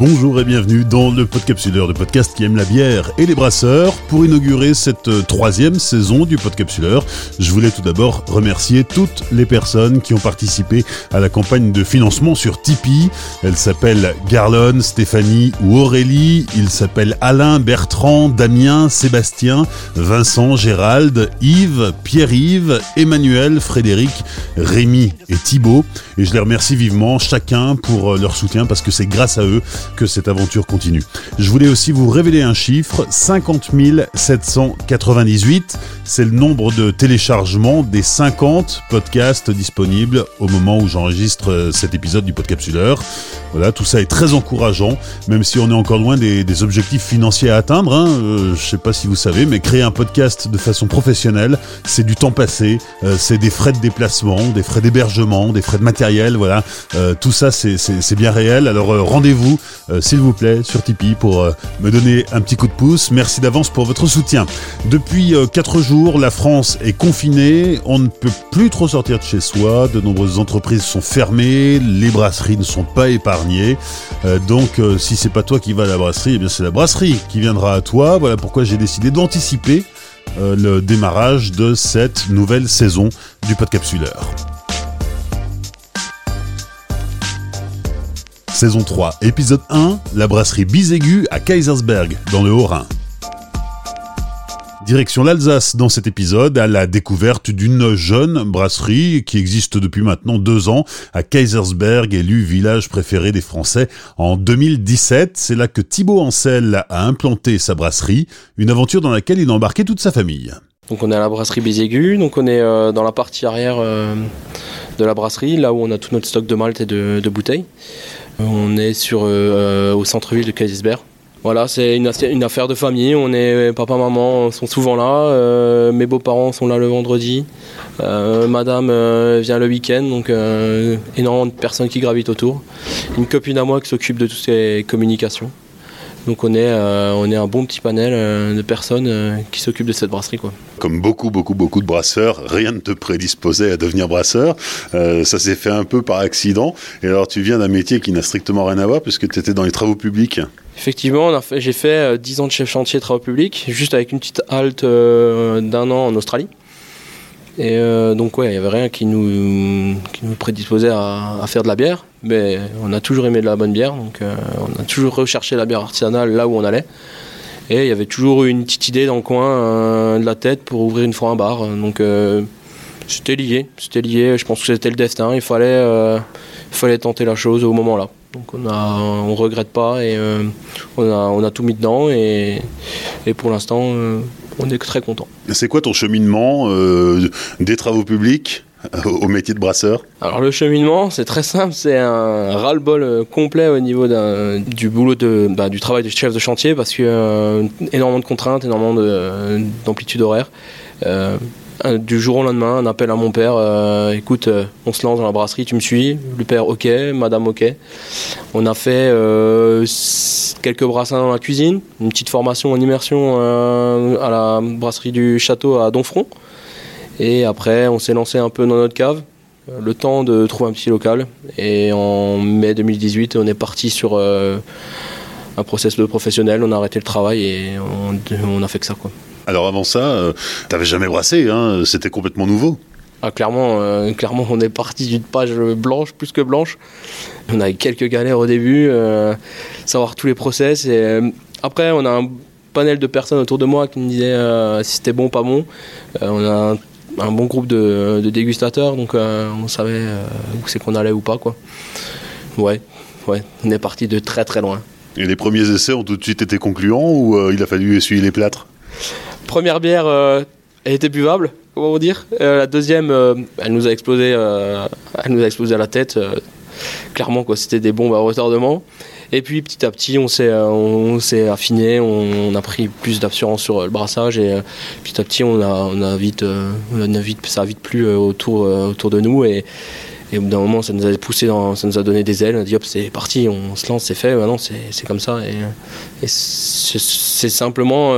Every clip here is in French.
Bonjour et bienvenue dans le Podcapsuleur, le podcast qui aime la bière et les brasseurs. Pour inaugurer cette euh, troisième saison du Podcapsuleur, je voulais tout d'abord remercier toutes les personnes qui ont participé à la campagne de financement sur Tipeee. Elles s'appellent Garlon, Stéphanie ou Aurélie. Ils s'appellent Alain, Bertrand, Damien, Sébastien, Vincent, Gérald, Yves, Pierre-Yves, Emmanuel, Frédéric, Rémi et Thibaut. Et je les remercie vivement chacun pour euh, leur soutien parce que c'est grâce à eux que cette aventure continue. Je voulais aussi vous révéler un chiffre, 50 798, c'est le nombre de téléchargements des 50 podcasts disponibles au moment où j'enregistre euh, cet épisode du Podcapsuleur. Voilà, tout ça est très encourageant, même si on est encore loin des, objectifs financiers à atteindre. Hein. Euh, je sais pas si vous savez, mais créer un podcast de façon professionnelle, c'est du temps passé, euh, c'est des frais de déplacement, des frais d'hébergement, des frais de matériel, voilà. tout ça, c'est bien réel. Alors rendez-vous euh, s'il vous plaît, sur Tipeee pour euh, me donner un petit coup de pouce. Merci d'avance pour votre soutien. Depuis 4 euh, jours, la France est confinée, on ne peut plus trop sortir de chez soi, de nombreuses entreprises sont fermées, les brasseries ne sont pas épargnées. Donc si c'est pas toi qui vas à la brasserie, eh bien c'est la brasserie qui viendra à toi. Voilà pourquoi j'ai décidé d'anticiper le démarrage de cette nouvelle saison du Podcapsuleur. Saison 3, épisode 1, la brasserie Biségu à Kaisersberg, dans le Haut-Rhin. Direction l'Alsace dans cet épisode à la découverte d'une jeune brasserie qui existe depuis maintenant deux ans à Kaisersberg, élu village préféré des Français en 2017. C'est là que Thibaut Ancel a implanté sa brasserie, une aventure dans laquelle il a embarqué toute sa famille. Donc on est à la brasserie Biségu, donc on est euh, dans la partie arrière euh, de la brasserie, là où on a tout notre stock de malt et de bouteilles. On est sur, euh, au centre-ville de Kaisersberg. Voilà, c'est une, affaire de famille. On est papa, maman sont souvent là. Euh, mes beaux-parents sont là le vendredi. Euh, madame vient le week-end, donc énormément de personnes qui gravitent autour. Une copine à moi qui s'occupe de toutes ces communications. Donc on est, euh, on est un bon petit panel euh, de personnes euh, qui s'occupent de cette brasserie. Quoi. Comme beaucoup, beaucoup, beaucoup de brasseurs, rien ne te prédisposait à devenir brasseur. ça s'est fait un peu par accident. Et alors tu viens d'un métier qui n'a strictement rien à voir puisque tu étais dans les travaux publics. Effectivement, j'ai fait 10 ans de chef chantier travaux publics, juste avec une petite halte d'un an en Australie. Et euh, donc, ouais, il n'y avait rien qui nous, nous prédisposait à, faire de la bière. Mais on a toujours aimé de la bonne bière. Donc, euh, on a toujours recherché la bière artisanale là où on allait. Et il y avait toujours une petite idée dans le coin euh, de la tête pour ouvrir une fois un bar. Donc, c'était lié. C'était lié. Je pense que c'était le destin. Il fallait, il fallait tenter la chose au moment là. Donc on ne regrette pas et on, a, on a tout mis dedans et, et pour l'instant on est très content. C'est quoi ton cheminement euh, des travaux publics euh, au métier de brasseur? Alors le cheminement, c'est très simple, c'est un ras-le-bol euh, complet au niveau du boulot de, bah, du travail de chef de chantier parce qu'il y a énormément de contraintes, énormément d'amplitude horaire. Du jour au lendemain, un appel à mon père, écoute, on se lance dans la brasserie, tu me suis Le père, ok, madame, ok. On a fait quelques brassins dans la cuisine, une petite formation en immersion euh, à la brasserie du château à Donfront. Et après, on s'est lancé un peu dans notre cave, euh, le temps de trouver un petit local. Et en mai 2018, on est parti sur euh, un process de professionnel, on a arrêté le travail et on, a fait que ça. Quoi. Alors avant ça, tu n'avais jamais brassé, hein c'était complètement nouveau ah, clairement, euh, clairement, on est parti d'une page blanche, plus que blanche. On a eu quelques galères au début, euh, savoir tous les process. Et euh, après, on a un panel de personnes autour de moi qui me disaient si c'était bon ou pas bon. on a un, bon groupe de, dégustateurs, donc on savait où c'est qu'on allait ou pas, quoi. Ouais, ouais, on est parti de très très loin. Et les premiers essais ont tout de suite été concluants ou il a fallu essuyer les plâtres? Première bière, elle était buvable comment dire. Euh, la deuxième, euh, elle nous a explosé, euh, elle nous a explosé à la tête. clairement, quoi, c'était des bombes à retardement. Et puis petit à petit, on s'est, on s'est affiné, on, a pris plus d'assurance sur le brassage et petit à petit, on a, on vite, on ça a vite plus autour, autour de nous et, et au bout d'un moment, ça nous a poussé, dans, ça nous a donné des ailes. On a dit hop, c'est parti, on se lance, c'est fait. Maintenant, c'est comme ça. Et, c'est simplement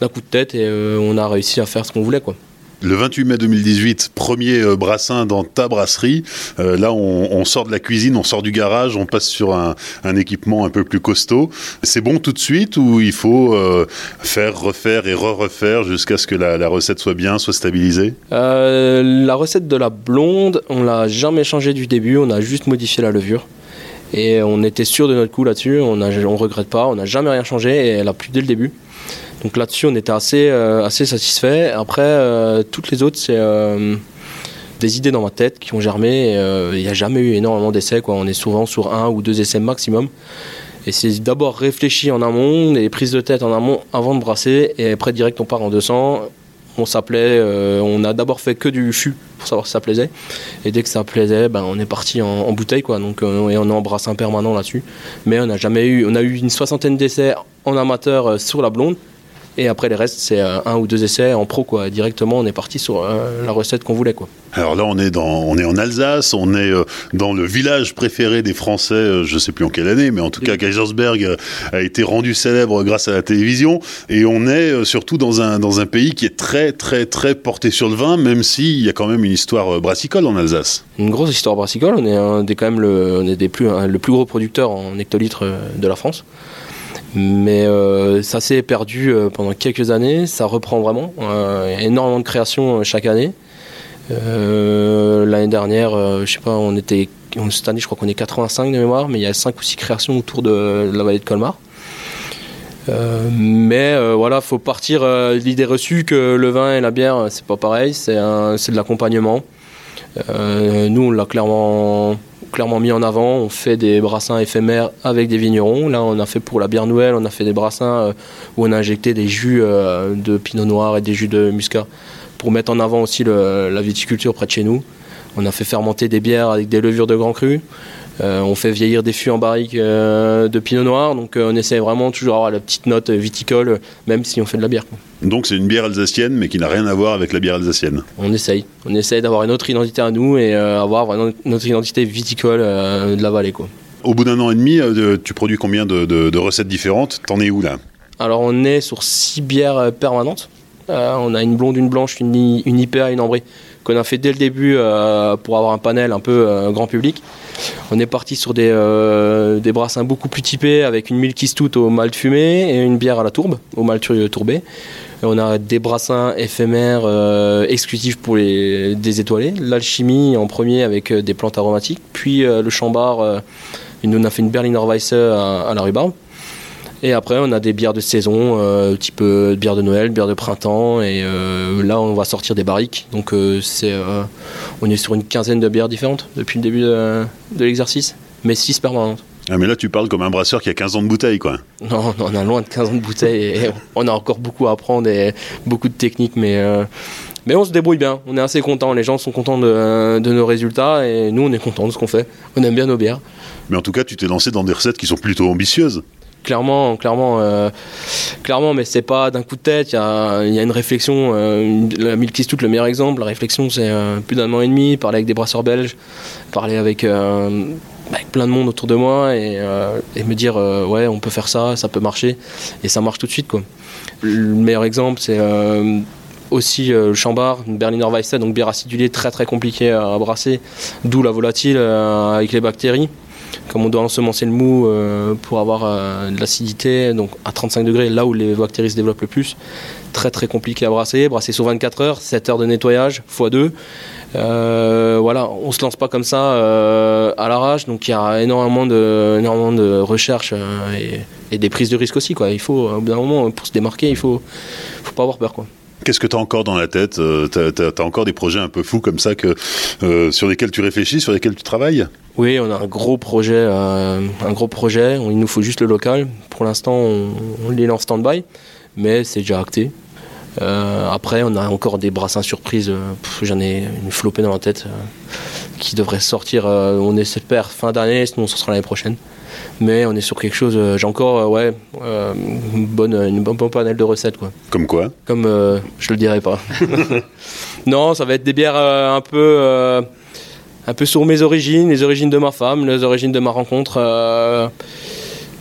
d'un coup de tête et on a réussi à faire ce qu'on voulait, quoi. Le 28 mai 2018, premier euh, brassin dans ta brasserie. Euh, là, on, sort de la cuisine, on sort du garage, on passe sur un, équipement un peu plus costaud. C'est bon tout de suite ou il faut euh, faire, refaire et re-refaire jusqu'à ce que la, recette soit bien, soit stabilisée? La recette de la blonde, on l'a jamais changée du début, on a juste modifié la levure. Et on était sûr de notre coup là-dessus, on ne regrette pas, on n'a jamais rien changé et elle a plu dès le début. Donc là-dessus, on était assez, euh, assez satisfait. Après, euh, toutes les autres, c'est euh, des idées dans ma tête qui ont germé. Il n'y a jamais eu énormément d'essais. Quoi. On est souvent sur un ou deux essais maximum. Et c'est d'abord réfléchir en amont, des prises de tête en amont avant de brasser. Et après, direct, on part en 200. On s'appelait, on a d'abord fait que du fût pour savoir si ça plaisait. Et dès que ça plaisait, ben, on est parti en, bouteille. Quoi. Donc, et on embrasse un permanent là-dessus. Mais on n'a jamais eu, on a eu une soixantaine d'essais en amateur sur la blonde. Et après, les restes, c'est euh, un ou deux essais en pro, quoi. Directement, on est parti sur euh, la recette qu'on voulait, quoi. Alors là, on est, dans, on est en Alsace, on est euh, dans le village préféré des Français, je ne sais plus en quelle année, mais en tout cas, Kaisersberg a été rendu célèbre grâce à la télévision. Et on est surtout dans un, dans un pays qui est très, très, très porté sur le vin, même s'il y a quand même une histoire brassicole en Alsace. Une grosse histoire brassicole. On est, un des, quand même le, on est des plus, le plus gros producteur en hectolitres de la France. Mais euh, ça s'est perdu euh, pendant quelques années, ça reprend vraiment. Euh, il y a énormément de créations chaque année. L'année dernière, je sais pas, on était, cette année je crois qu'on est 85 de mémoire, mais il y a 5 ou 6 créations autour de, la vallée de Colmar. mais voilà, faut partir l'idée reçue que le vin et la bière, c'est pas pareil, c'est de l'accompagnement. nous, on l'a clairement clairement mis en avant. On fait des brassins éphémères avec des vignerons. Là, on a fait pour la bière Noël, on a fait des brassins euh, où on a injecté des jus euh, de pinot noir et des jus de muscat pour mettre en avant aussi la viticulture près de chez nous. On a fait fermenter des bières avec des levures de grand cru. Euh, on fait vieillir des fûts en barrique de pinot noir, donc on essaie vraiment toujours d'avoir la petite note viticole, même si on fait de la bière. Donc c'est une bière alsacienne, mais qui n'a rien à voir avec la bière alsacienne. On essaye. On essaye d'avoir une autre identité à nous et euh, avoir notre identité viticole euh, de la vallée. Quoi. Au bout d'un an et demi, euh, tu produis combien de, recettes différentes? T'en es où là? Alors on est sur six bières permanentes. on a une blonde, une blanche, une, une IPA une ambrée qu'on a fait dès le début pour avoir un panel un peu grand public. On est parti sur des, des brassins beaucoup plus typés avec une Milky Stout au malt fumé et une bière à la tourbe, au malt tourbé. On a des brassins éphémères euh, exclusifs pour les des étoilés. L'alchimie en premier avec euh, des plantes aromatiques. Puis euh, le chambar, on a fait une Berliner Weisse à, la rhubarbe. Et après, on a des bières de saison, type bière de Noël, bière de printemps. Et là, on va sortir des barriques. Donc, c'est, on est sur une quinzaine de bières différentes depuis le début de, de l'exercice, mais six permanentes. Ah mais là tu parles comme un brasseur qui a 15 ans de bouteille quoi. Non, on a loin de 15 ans de bouteille et on a encore beaucoup à apprendre et beaucoup de techniques mais, euh, mais on se débrouille bien, on est assez content, les gens sont contents de, nos résultats et nous on est contents de ce qu'on fait, on aime bien nos bières. Mais en tout cas tu t'es lancé dans des recettes qui sont plutôt ambitieuses. Clairement, clairement, euh, clairement, mais c'est pas d'un coup de tête. Il y a, une réflexion. Euh, la Milky Stout, le meilleur exemple. La réflexion, c'est plus d'un an et demi. Parler avec des brasseurs belges, parler avec avec plein de monde autour de moi et, euh, me dire euh, ouais on peut faire ça, ça peut marcher et ça marche tout de suite. Le meilleur exemple c'est euh, aussi le Chambard, une Berliner Weisse, donc bière acidulée très très compliqué à brasser, d'où la volatile avec les bactéries. Comme on doit ensemencer le mou pour avoir de l'acidité, donc à 35 degrés, là où les bactéries se développent le plus, très très compliqué à brasser. Brasser sur 24 heures, 7 heures de nettoyage, x 2. Euh, voilà, on se lance pas comme ça euh, à l'arrache, donc il y a énormément de, énormément de recherches euh, et, des prises de risques aussi. Quoi. Il faut, au bout d'un moment, pour se démarquer, il faut, faut pas avoir peur. Quoi. Qu'est-ce que tu as encore dans la tête Tu as, encore des projets un peu fous comme ça que, sur lesquels tu réfléchis, sur lesquels tu travailles? Oui, on a un gros projet. un gros projet. Il nous faut juste le local. Pour l'instant, on, on l'est en stand-by, mais c'est déjà acté. Euh, après, on a encore des brassins surprises. Euh, j'en ai une flopée dans la tête euh, qui devrait sortir. on espère fin d'année, sinon ce sera l'année prochaine. Mais on est sur quelque chose. J'ai encore, ouais, une bonne, une bonne, panel de recettes, quoi. Comme quoi? Comme je le dirai pas. non, ça va être des bières un peu, un peu sur mes origines, les origines de ma femme, les origines de ma rencontre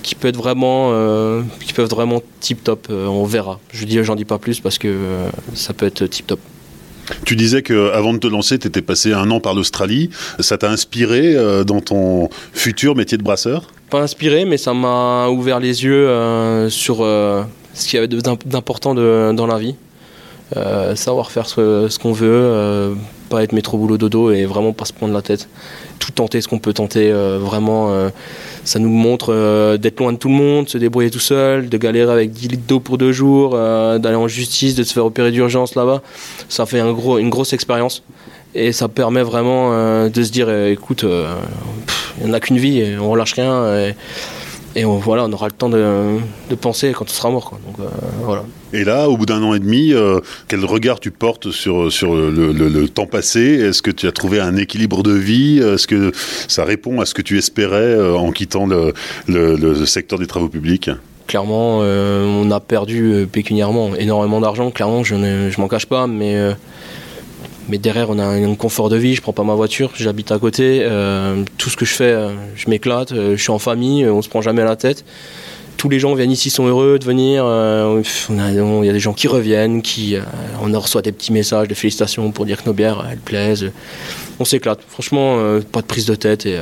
qui peut être vraiment, euh, qui peuvent vraiment tip top. Euh, on verra. Je dis, j'en dis pas plus parce que euh, ça peut être tip top. Tu disais que avant de te lancer, tu étais passé un an par l'Australie. Ça t'a inspiré dans ton futur métier de brasseur? Pas inspiré, mais ça m'a ouvert les yeux sur ce qu'il y avait d'important dans la vie. savoir faire ce, qu'on veut, pas être métro boulot dodo et vraiment pas se prendre la tête. Tout tenter ce qu'on peut tenter, vraiment ça nous montre euh, d'être loin de tout le monde, se débrouiller tout seul, de galérer avec 10 litres d'eau pour deux jours, euh, d'aller en justice, de se faire opérer d'urgence là-bas. Ça fait une grosse expérience. Et ça permet vraiment euh, de se dire écoute, il n'y en a qu'une vie, on relâche rien. On, voilà, on aura le temps de, penser quand on sera mort. Donc, voilà. Et là, au bout d'un an et demi, euh, quel regard tu portes sur, sur le, temps passé? Est-ce que tu as trouvé un équilibre de vie? Est-ce que ça répond à ce que tu espérais euh, en quittant le, secteur des travaux publics? Clairement, euh, on a perdu pécuniairement énormément d'argent. Clairement, je ne je m'en cache pas, mais mais derrière on a un confort de vie, je prends pas ma voiture, j'habite à côté, tout ce que je fais, je m'éclate, je suis en famille, on se prend jamais la tête tous les gens viennent ici, sont heureux de venir. Euh, il y a des gens qui reviennent, qui, euh, on reçoit des petits messages de félicitations pour dire que nos bières, elles plaisent. On s'éclate. Franchement, euh, pas de prise de tête. Et,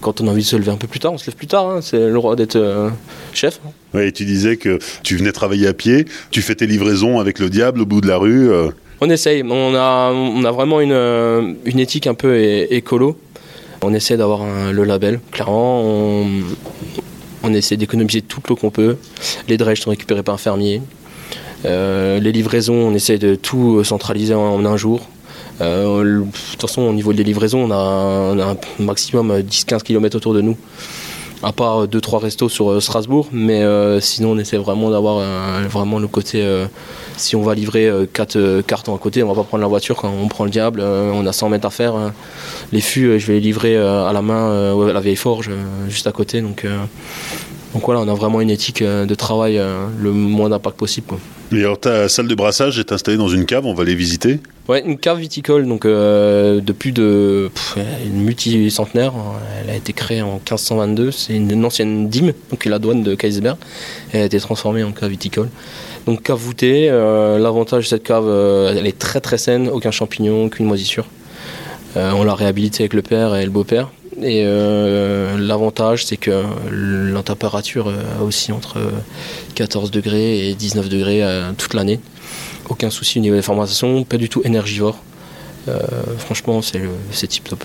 quand on a envie de se lever un peu plus tard, on se lève plus tard. Hein. C'est le droit d'être chef. Oui, tu disais que tu venais travailler à pied. Tu fais tes livraisons avec le diable au bout de la rue. On essaye. On a, on a vraiment une, une éthique un peu écolo. On essaie d'avoir le label. Clairement, on, on essaie d'économiser toute l'eau qu'on peut. Les dredges sont récupérés par un fermier. Euh, les livraisons, on essaie de tout centraliser en, un jour. Euh, de toute façon, au niveau des livraisons, on a, un maximum 10-15 km autour de nous à part 2-3 restos sur euh, Strasbourg, mais sinon on essaie vraiment d'avoir vraiment le côté, si on va livrer 4 cartons à côté, on va pas prendre la voiture quand on prend le diable, on a 100 mètres à faire. Hein. Les fûts, je vais les livrer à la main à la vieille forge, juste à côté, donc donc voilà, on a vraiment une éthique euh, de travail euh, le moins d'impact possible. Et alors ta salle de brassage est installée dans une cave, on va les visiter? Ouais, une cave viticole, donc euh, de plus de une multicentenaire. Elle a été créée en 1522. C'est une, ancienne dîme, donc la douane de Kaisersberg. Elle a été transformée en cave viticole. Donc cave voûtée. L'avantage de cette cave, elle est très très saine, aucun champignon, aucune moisissure. on l'a réhabilitée avec le père et le beau-père. Et euh, l'avantage, c'est que la température a aussi entre 14 degrés et 19 degrés euh, toute l'année. Aucun souci au niveau des fermentations, pas du tout énergivore. Euh, franchement, c'est tip top.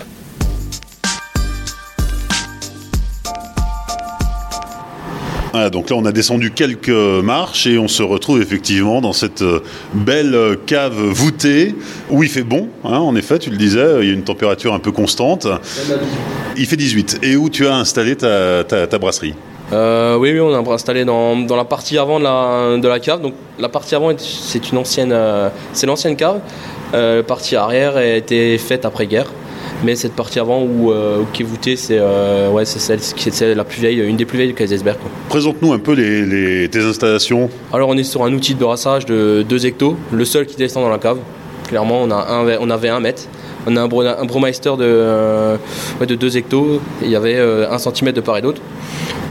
Donc là, on a descendu quelques marches et on se retrouve effectivement dans cette euh, belle euh, cave voûtée où il fait bon. Hein, en effet, tu le disais, il y a une température un peu constante. Il fait 18. Et où tu as installé ta, brasserie? Euh, oui, oui, on a installé dans, la partie avant de la, cave. La partie avant, c'est l'ancienne cave. la partie arrière a été faite après guerre. Mais cette partie avant où, euh, qui est voûtée, c'est euh, ouais, celle qui est la plus vieille, une des plus vieilles de Kaisersberg. Présente-nous un peu les, tes installations. Alors on est sur un outil de brassage de 2 hectos, le seul qui descend dans la cave. Clairement, on, a un, on avait 1 mètre. On a un, un brewmeister de, euh, de 2 hectos. Il y avait 1 cm de part et d'autre.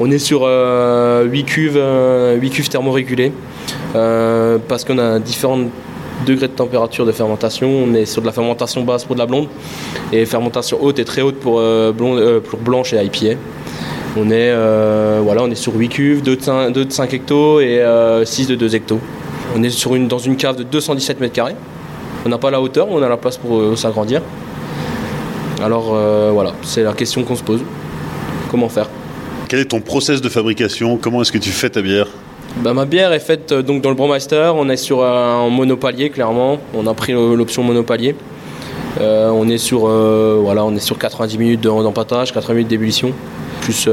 On est sur 8 cuves, 8 cuves thermorégulées parce qu'on a différentes degrés de température de fermentation. On est sur de la fermentation basse pour de la blonde et fermentation haute et très haute pour, euh, euh, blanche et IPA. On est, euh, voilà, on est sur 8 cuves, 2 de 5, hectos et 6 de 2 hectos. On est sur une, dans une cave de 217 mètres carrés. On n'a pas la hauteur, on a la place pour s'agrandir. Alors voilà, c'est la question qu'on se pose. Comment faire? Quel est ton process de fabrication? Comment est-ce que tu fais ta bière? Bah, ma bière est faite euh, donc dans le Brewmaster. On est sur un monopalier clairement. On a pris l'option monopalier. Euh, on est sur euh, voilà, on est sur 90 minutes d'empattage, 80 minutes d'ébullition, plus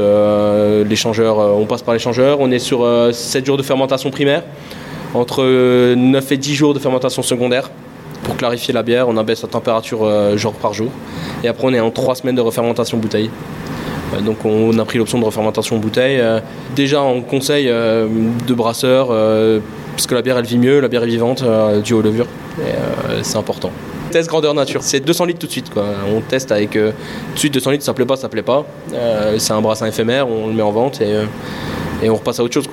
l'échangeur. on passe par l'échangeur. On est sur 7 jours de fermentation primaire, entre 9 et 10 jours de fermentation secondaire. Pour clarifier la bière, on abaisse la température jour par jour. Et après, on est en 3 semaines de refermentation bouteille. Euh, donc on a pris l'option de refermentation en bouteille. Euh, déjà on conseille euh, de brasseurs, parce que la bière elle vit mieux, la bière est vivante, due aux levures, c'est important. Test grandeur nature, c'est 200 litres tout de suite. Quoi. On teste avec tout de suite 200 litres, ça plaît pas, ça plaît pas. c'est un brassin éphémère, on le met en vente et, on repasse à autre chose.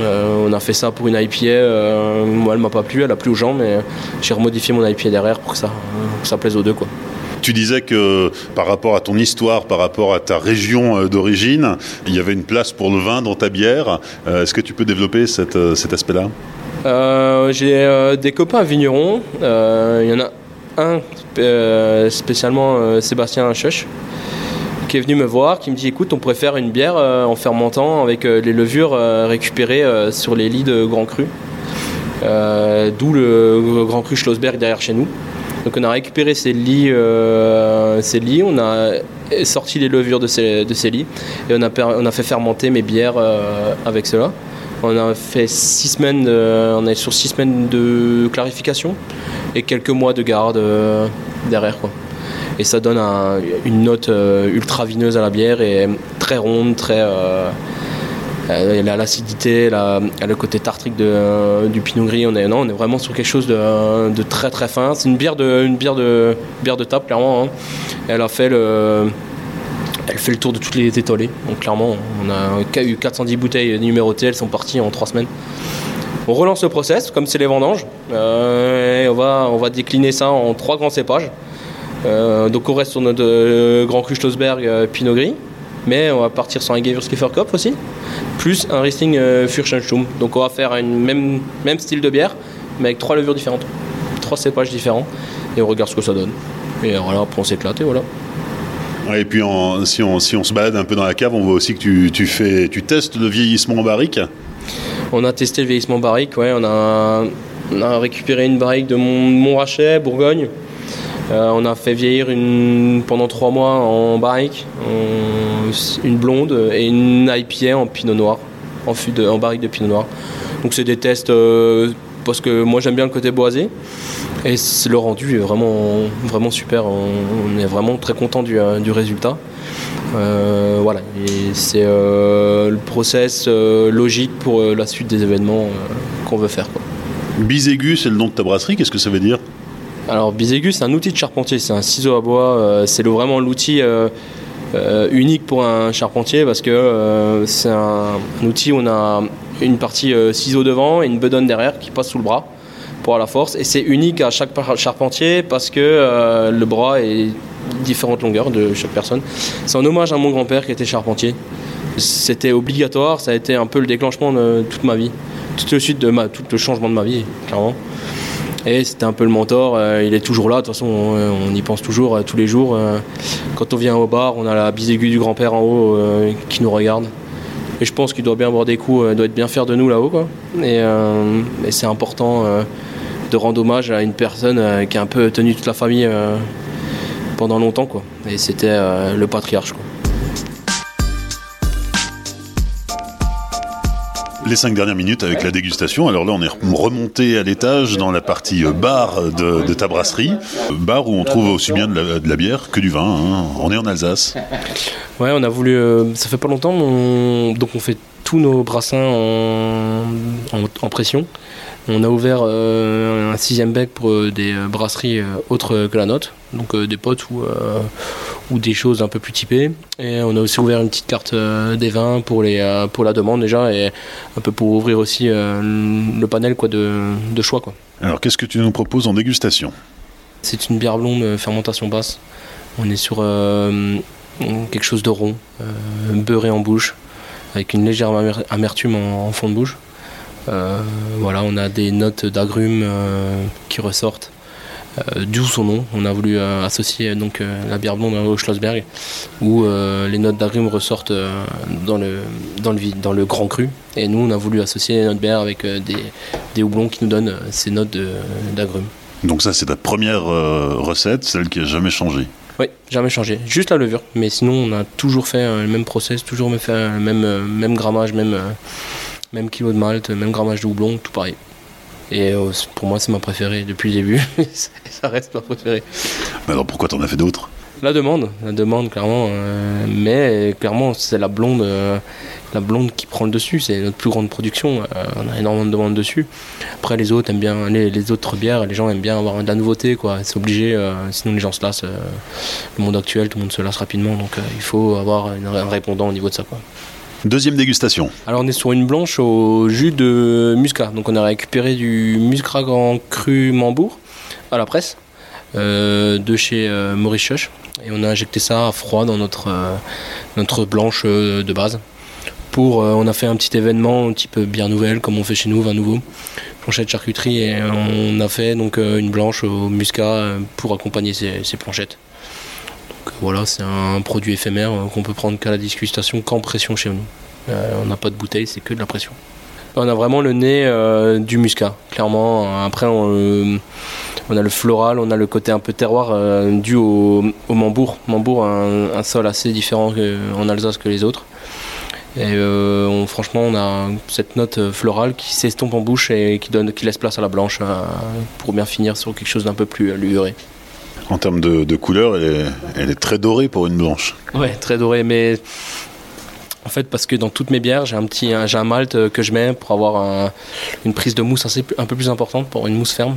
On a fait ça pour une IPA. moi, elle m'a pas plu, elle a plu aux gens, mais j'ai remodifié mon IPA derrière pour que ça, ça plaise aux deux. Quoi. Tu disais que par rapport à ton histoire, par rapport à ta région d'origine, il y avait une place pour le vin dans ta bière. Est-ce que tu peux développer cet aspect-là? J'ai des copains vignerons. Il y en a un spécialement Sébastien Chuch qui est venu me voir, qui me dit écoute, on pourrait faire une bière euh, en fermentant avec euh, les levures euh, récupérées sur les lits de Grand Cru. D'où le Grand Cru Schlossberg derrière chez nous. Donc on a récupéré ces lits, ces lits on a sorti les levures de ces, de lits et on a, fait fermenter mes bières avec cela. On a fait six semaines, on est sur six semaines de clarification et quelques mois de garde derrière quoi et ça donne une note euh, ultra vineuse à la bière et très ronde, très. Euh, elle a l'acidité, elle a le côté tartrique euh, du pinot gris. On est, vraiment sur quelque chose de, très très fin. C'est une bière de, bière de, bière de table, clairement. Hein. Elle a fait le. Tour de toutes les étoilées. Donc clairement, on a eu 410 bouteilles numérotées, elles sont parties en 3 semaines. On relance le process, comme c'est les vendanges. on, va, on va décliner ça en trois grands cépages. Euh, donc on reste sur notre euh, Grand Cru euh, Pinot Gris, mais on va partir sur un Gewürzkifferkopf aussi, plus un Riesling Fürstenstumm. Donc on va faire un même, même style de bière, mais avec trois levures différentes, trois cépages différents, et on regarde ce que ça donne. Et voilà, après on s'éclate et voilà. Et puis si, on, si on se balade un peu dans la cave, on voit aussi que tu, tu fais, tu testes le vieillissement en barrique. On a testé le vieillissement en barrique, ouais. On a, on a récupéré une barrique de Montrachet, Bourgogne. Euh, on a fait vieillir une, pendant trois mois en barrique, une blonde et une IPA en pinot noir, en, fût de, en barrique de pinot noir. Donc c'est des tests euh, parce que moi j'aime bien le côté boisé et le rendu est vraiment, vraiment super. On, est vraiment très content du, euh, résultat. voilà, c'est le process logique pour la suite des événements qu'on veut faire. Quoi. c'est le nom de ta brasserie, qu'est-ce que ça veut dire? Alors Biségus, c'est un outil de charpentier, c'est un ciseau à bois, euh, c'est vraiment l'outil euh, euh, unique pour un charpentier parce que c'est un, outil où on a une partie ciseau devant et une bedonne derrière qui passe sous le bras pour la force et c'est unique à chaque charpentier parce que le bras est différentes longueurs de chaque personne. C'est un hommage à mon grand-père qui était charpentier. C'était obligatoire, ça a été un peu le déclenchement de toute ma vie, tout le suite de ma, tout le changement de ma vie, clairement. Et c'était un peu le mentor, euh, il est toujours là, de toute façon on, y pense toujours euh, tous les jours. Euh. quand on vient au bar, on a la bisaiguë du grand-père en haut qui nous regarde. Et je pense qu'il doit bien boire des coups, doit être bien fier de nous là-haut. Et, c'est important de rendre hommage à une personne qui a un peu tenu toute la famille pendant longtemps. Et c'était le patriarche. Les cinq dernières minutes avec la dégustation. Alors là, on est remonté à l'étage dans la partie euh, bar de, ta brasserie. Bar où on trouve aussi bien de la, bière que du vin. Hein. On est en Alsace. Ouais, on a voulu. Euh, ça fait pas longtemps, donc on fait tous nos brassins en, pression. On a ouvert euh, un sixième bec pour des brasseries autres que la nôtre, donc des potes ou ou des choses un peu plus typées. Et on a aussi ouvert une petite carte euh, des vins pour, les, euh, pour la demande déjà et un peu pour ouvrir aussi euh, le panel quoi, de, de choix. Quoi. Alors qu'est-ce que tu nous proposes en dégustation? C'est une bière blonde fermentation basse. On est sur quelque chose de rond, beurré en bouche, avec une légère amertume en, fond de bouche. voilà, on a des notes d'agrumes qui ressortent. Euh, d'où son nom. On a voulu euh, associer donc euh, la bière blonde au Schlossberg, où les notes d'agrumes ressortent dans le dans le dans le grand cru. Et nous, on a voulu associer notre bière avec des, des houblons qui nous donnent ces notes d'agrumes. Donc ça, c'est ta première recette, celle qui a jamais changé. Oui, jamais changé. Juste la levure. Mais sinon, on a toujours fait le même process, toujours fait le même, même grammage, même, même kilo de malt, même grammage de houblon, tout pareil. Et euh, pour moi, c'est ma préférée depuis le début. ça reste ma préférée. Mais alors pourquoi t'en as fait d'autres? La demande, la demande clairement. Euh, mais clairement, c'est la blonde, euh, la blonde qui prend le dessus. C'est notre plus grande production. on a énormément de demandes dessus. Après, les autres aiment bien les, les autres bières. Les gens aiment bien avoir de la nouveauté, quoi. C'est obligé. sinon, les gens se lassent. le monde actuel, tout le monde se lasse rapidement. Donc, il faut avoir un répondant au niveau de ça, quoi. Deuxième dégustation. Alors on est sur une blanche au jus de muscat. Donc on a récupéré du muscat grand cru Mambourg à la presse euh, de chez euh, Maurice Chuch. Et on a injecté ça à froid dans notre, euh, blanche de base. Pour, on a fait un petit événement type bière nouvelle comme on fait chez nous, vin nouveau, planchette charcuterie et on a fait donc une blanche au muscat pour accompagner ces planchettes. Voilà, c'est un produit éphémère euh, qu'on peut prendre qu'à la dégustation, qu'en pression chez nous. Euh, on n'a pas de bouteille, c'est que de la pression. On a vraiment le nez euh, du muscat, clairement. Après, on, on a le floral, on a le côté un peu terroir dû au, au. Mambourg a un, un sol assez différent en Alsace que les autres. Et franchement, on a cette note florale qui s'estompe en bouche et qui, donne, qui laisse place à la blanche pour bien finir sur quelque chose d'un peu plus luuré. En termes de, de couleur, elle est, elle est très dorée pour une blanche. Ouais, très doré, mais en fait, parce que dans toutes mes bières, j'ai un petit, j'ai un malt euh, que je mets pour avoir un- une prise de mousse assez, un peu plus importante, pour une mousse ferme.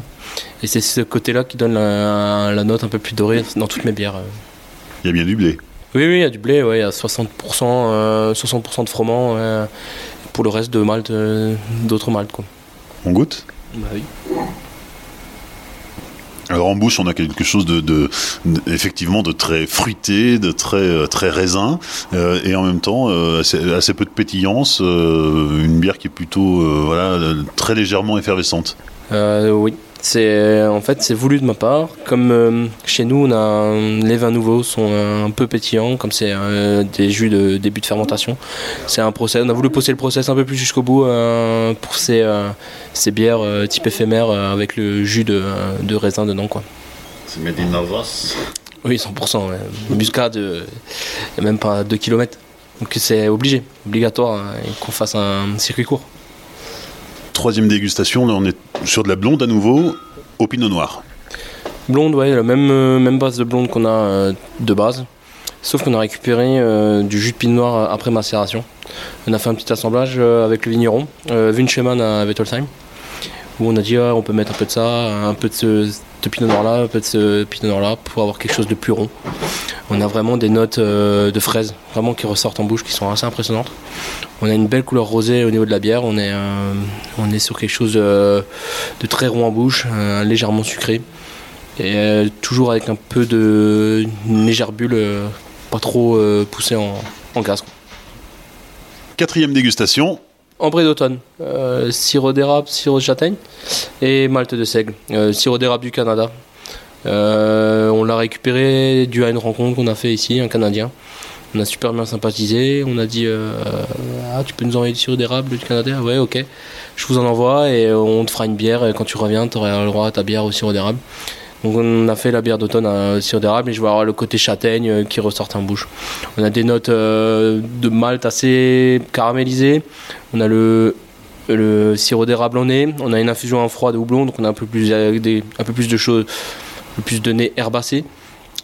Et c'est ce côté-là qui donne la, la note un peu plus dorée dans toutes mes bières. euh. Il y a bien du blé. Oui, oui, il y a du blé, ouais, il y a 60%, euh, 60 de froment. pour le reste de malt, euh, d'autres maltes, quoi. On goûte? Bah oui. Alors en bouche, on a quelque chose de, de- effectivement de très fruité, de très euh, très raisin, euh, et en même temps euh, assez, peu de pétillance. une bière qui est plutôt voilà très légèrement effervescente. Oui, c'est en fait c'est voulu de ma part. Comme euh, chez nous, on a les vins nouveaux sont un peu pétillants, comme c'est euh, des jus de début de fermentation. C'est un process. On a voulu pousser le process un peu plus jusqu'au bout euh, pour ces, euh, ces bières euh, type éphémère euh, avec le jus de, euh, de raisin dedans, quoi. C'est made in Alsace. Oui, 100%. Ouais. Muscat, de, il y a même pas 2 km. Donc c'est obligé, obligatoire hein, qu'on fasse un circuit court. Troisième dégustation, on est sur de la blonde à nouveau, au pinot noir. Blonde, ouais, la même, euh, même base de blonde qu'on a euh, de base. Sauf qu'on a récupéré euh, du jus de pinot noir après macération. On a fait un petit assemblage avec le vigneron, Wincheman à Wettolsheim, où on a dit ah, on peut mettre un peu de ça, un peu de ce pinot noir là, un peu de ce pinot noir là, pour avoir quelque chose de plus rond. On a vraiment des notes euh, de fraises, vraiment qui ressortent en bouche, qui sont assez impressionnantes. On a une belle couleur rosée au niveau de la bière, on est, euh, on est sur quelque chose de, de très rond en bouche, euh, légèrement sucré. Et euh, toujours avec un peu de une légère bulle, euh, pas trop euh, poussée en, en gaz. Quatrième dégustation, Ambré d'automne, euh, sirop d'érable, sirop de châtaigne et malte de seigle. Euh, sirop d'érable du Canada. Euh, on l'a récupéré dû à une rencontre qu'on a fait ici, un Canadien. On a super bien sympathisé. On a dit euh, Ah, tu peux nous envoyer du sirop d'érable du Canada? Ouais, ok. Je vous en envoie et on te fera une bière. Et quand tu reviens, tu auras le droit à ta bière au sirop d'érable. Donc on a fait la bière d'automne à sirop d'érable et je vais avoir le côté châtaigne euh, qui ressort en bouche. On a des notes euh, de malt assez caramélisées. On a le, sirop d'érable en nez. On a une infusion en froid de houblon, donc on a un peu plus, euh, un peu plus de choses, peu plus de nez herbacé.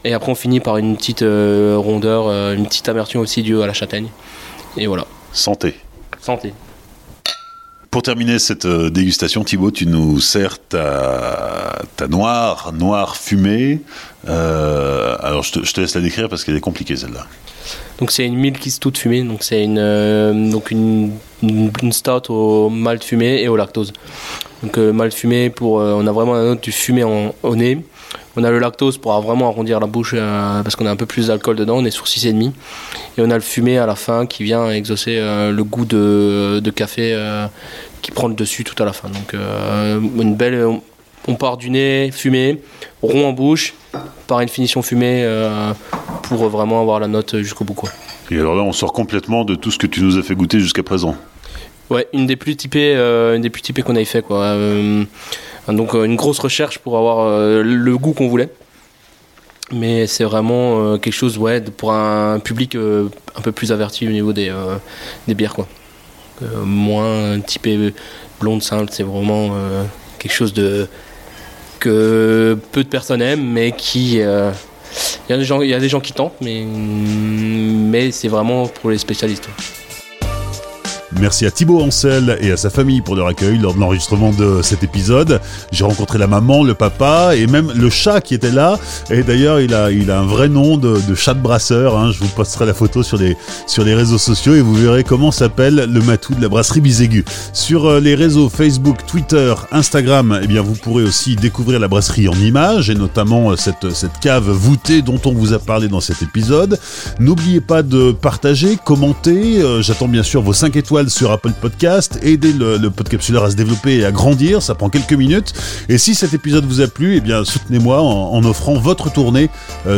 Et après on finit par une petite euh, rondeur, euh, une petite amertume aussi due à la châtaigne. Et voilà. santé. Santé. Pour terminer cette euh, dégustation, Thibaut, tu nous sers ta, ta noire, noire fumée. Euh, alors je te, je te laisse la décrire parce qu'elle est compliquée celle-là. Donc c'est une Milky Stout fumée, donc c'est une, euh, donc une, une, une stout au malt fumé et au lactose. Donc euh, malt fumé pour, on a vraiment la note du fumé en- au nez. On a le lactose pour vraiment arrondir la bouche euh, parce qu'on a un peu plus d'alcool dedans, on est sur 6,5. Et on a le fumé à la fin qui vient exaucer euh, le goût de, de café euh, qui prend le dessus tout à la fin. Donc une belle, on, part du nez fumé, rond en bouche, par une finition fumée pour vraiment avoir la note jusqu'au bout. Quoi. Et alors là, on sort complètement de tout ce que tu nous as fait goûter jusqu'à présent. Ouais, une des plus typées, euh, une des plus typées qu'on ait fait quoi. Euh, donc euh, une grosse recherche pour avoir euh, le goût qu'on voulait. Mais c'est vraiment euh, quelque chose ouais pour un public un peu plus averti au niveau des, des bières quoi. Moins typé blonde simple, c'est vraiment quelque chose de que peu de personnes aiment, mais qui il y a des gens, il y a des gens qui tentent, mais mais c'est vraiment pour les spécialistes. Merci à Thibaut Ancel et à sa famille pour leur accueil lors de l'enregistrement de cet épisode. J'ai rencontré la maman, le papa et même le chat qui était là. Et d'ailleurs, il a, un vrai nom de, de chat de brasseur. Hein. Je vous posterai la photo sur les, sur les réseaux sociaux et vous verrez comment s'appelle le matou de la brasserie Biségu. Sur euh, les réseaux Facebook, Twitter, Instagram, eh bien, vous pourrez aussi découvrir la brasserie en images et notamment euh, cette, cette cave voûtée dont on vous a parlé dans cet épisode. N'oubliez pas de partager, commenter. Euh, j'attends bien sûr vos 5 étoiles sur Apple Podcast. Aidez le, le Podcapsuleur à se développer et à grandir. Ça prend quelques minutes. Et si cet épisode vous a plu, eh bien, soutenez-moi en, offrant votre tournée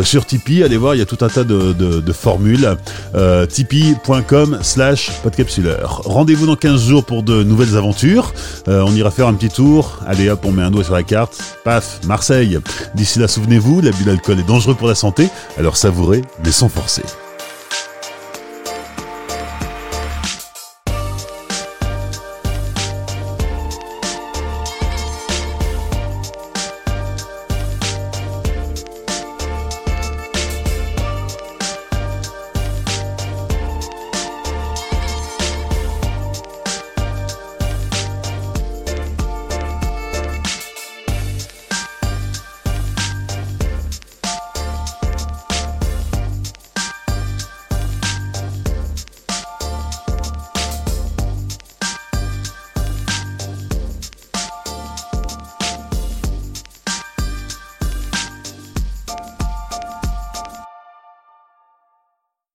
sur Tipeee. Allez voir, il y a tout un tas de formules. Euh, tipeee.com slash podcapsuleur. Rendez-vous dans 15 jours pour de nouvelles aventures. Euh, on ira faire un petit tour. Allez hop, on met un doigt sur la carte. Paf, Marseille. D'ici là, souvenez-vous, l'abus d'alcool est dangereux pour la santé, alors savourez, mais sans forcer.